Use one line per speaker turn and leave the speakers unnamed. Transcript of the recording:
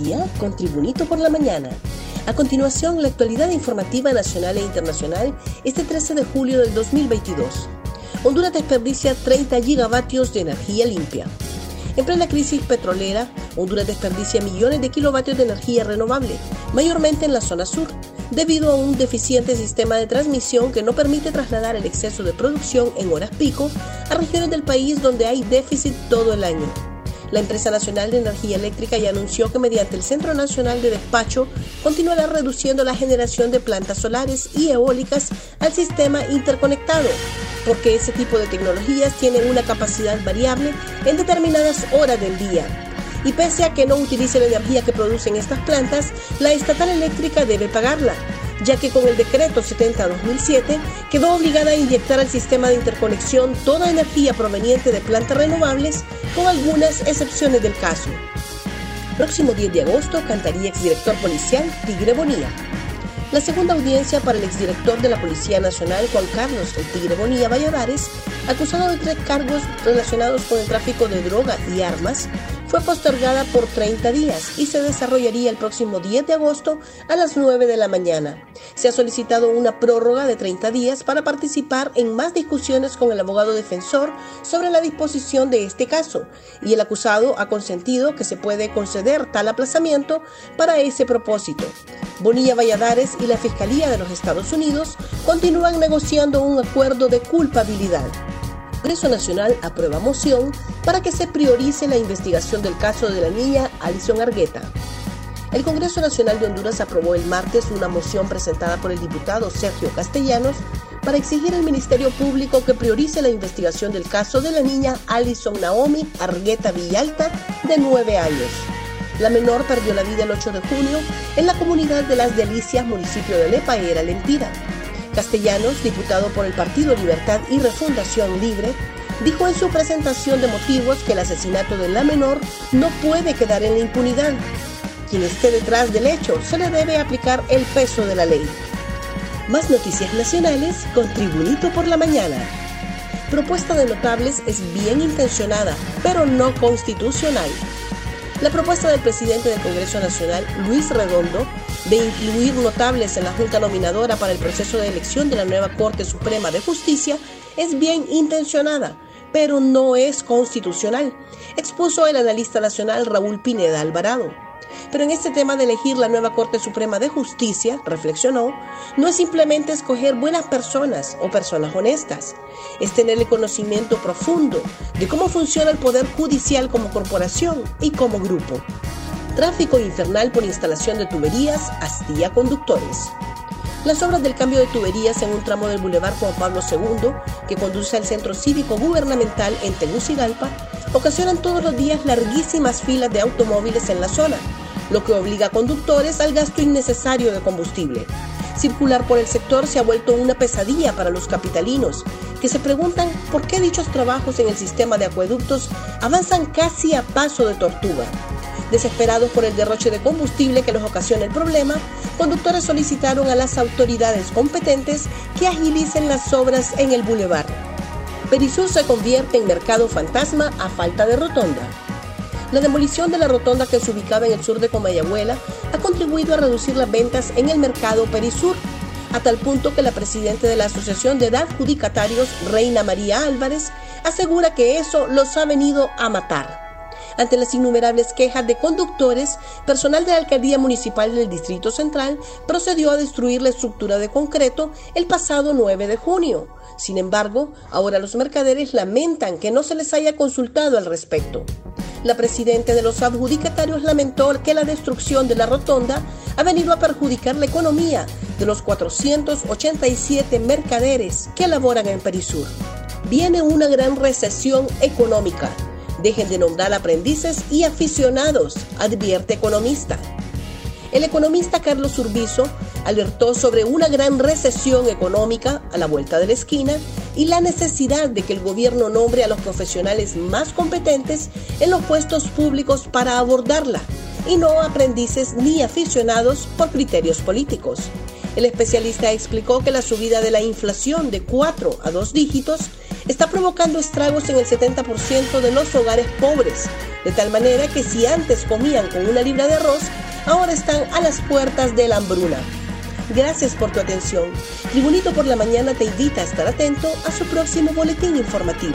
día con Tribunito por la mañana. A continuación, la actualidad informativa nacional e internacional este 13 de julio del 2022. Honduras desperdicia 30 gigavatios de energía limpia. En plena crisis petrolera, Honduras desperdicia millones de kilovatios de energía renovable, mayormente en la zona sur, debido a un deficiente sistema de transmisión que no permite trasladar el exceso de producción en horas pico a regiones del país donde hay déficit todo el año. La empresa nacional de energía eléctrica ya anunció que mediante el Centro Nacional de Despacho continuará reduciendo la generación de plantas solares y eólicas al sistema interconectado, porque ese tipo de tecnologías tienen una capacidad variable en determinadas horas del día. Y pese a que no utilice la energía que producen estas plantas, la estatal eléctrica debe pagarla, ya que con el decreto 70-2007 quedó obligada a inyectar al sistema de interconexión toda energía proveniente de plantas renovables, con algunas excepciones del caso. Próximo 10 de agosto cantaría exdirector policial Tigre Bonilla. La segunda audiencia para el exdirector de la Policía Nacional, Juan Carlos El Tigre Bonilla Valladares, acusado de tres cargos relacionados con el tráfico de droga y armas, fue postergada por 30 días y se desarrollaría el próximo 10 de agosto a las 9 de la mañana. Se ha solicitado una prórroga de 30 días para participar en más discusiones con el abogado defensor sobre la disposición de este caso y el acusado ha consentido que se puede conceder tal aplazamiento para ese propósito. Bonilla Valladares y la Fiscalía de los Estados Unidos continúan negociando un acuerdo de culpabilidad. Congreso Nacional aprueba moción para que se priorice la investigación del caso de la niña Alison Argueta. El Congreso Nacional de Honduras aprobó el martes una moción presentada por el diputado Sergio Castellanos para exigir al Ministerio Público que priorice la investigación del caso de la niña Alison Naomi Argueta Villalta, de 9 años. La menor perdió la vida el 8 de junio en la comunidad de Las Delicias, municipio de Lepaera, Lempira. Castellanos, diputado por el Partido Libertad y Refundación Libre, dijo en su presentación de motivos que el asesinato de la menor no puede quedar en la impunidad. Quien esté detrás del hecho se le debe aplicar el peso de la ley. Más noticias nacionales con Tribunito por la Mañana. Propuesta de notables es bien intencionada, pero no constitucional. La propuesta del presidente del Congreso Nacional, Luis Redondo, de incluir notables en la Junta Nominadora para el proceso de elección de la nueva Corte Suprema de Justicia es bien intencionada, pero no es constitucional, expuso el analista nacional Raúl Pineda Alvarado. Pero en este tema de elegir la nueva Corte Suprema de Justicia, reflexionó, no es simplemente escoger buenas personas o personas honestas, es tener el conocimiento profundo de cómo funciona el Poder Judicial como corporación y como grupo. Tráfico infernal por instalación de tuberías hastía conductores. Las obras del cambio de tuberías en un tramo del Boulevard Juan Pablo II, que conduce al centro cívico gubernamental en Tegucigalpa, ocasionan todos los días larguísimas filas de automóviles en la zona, lo que obliga a conductores al gasto innecesario de combustible. Circular por el sector se ha vuelto una pesadilla para los capitalinos, que se preguntan por qué dichos trabajos en el sistema de acueductos avanzan casi a paso de tortuga. Desesperados por el derroche de combustible que les ocasiona el problema, conductores solicitaron a las autoridades competentes que agilicen las obras en el bulevar. Perisur se convierte en mercado fantasma a falta de rotonda. La demolición de la rotonda que se ubicaba en el sur de Comayagüela ha contribuido a reducir las ventas en el mercado Perisur, a tal punto que la presidenta de la Asociación de Adjudicatarios, Reina María Álvarez, asegura que eso los ha venido a matar. Ante las innumerables quejas de conductores, personal de la Alcaldía Municipal del Distrito Central procedió a destruir la estructura de concreto el pasado 9 de junio. Sin embargo, ahora los mercaderes lamentan que no se les haya consultado al respecto. La presidenta de los adjudicatarios lamentó que la destrucción de la rotonda ha venido a perjudicar la economía de los 487 mercaderes que laboran en Perisur. Viene una gran recesión económica Dejen de nombrar aprendices y aficionados, advierte economista. El economista Carlos Urbizo alertó sobre una gran recesión económica a la vuelta de la esquina y la necesidad de que el gobierno nombre a los profesionales más competentes en los puestos públicos para abordarla y no aprendices ni aficionados por criterios políticos. El especialista explicó que la subida de la inflación de 4 a 2 dígitos está provocando estragos en el 70% de los hogares pobres, de tal manera que si antes comían con una libra de arroz, ahora están a las puertas de la hambruna. Gracias por tu atención. Tribunito por la Mañana te invita a estar atento a su próximo boletín informativo.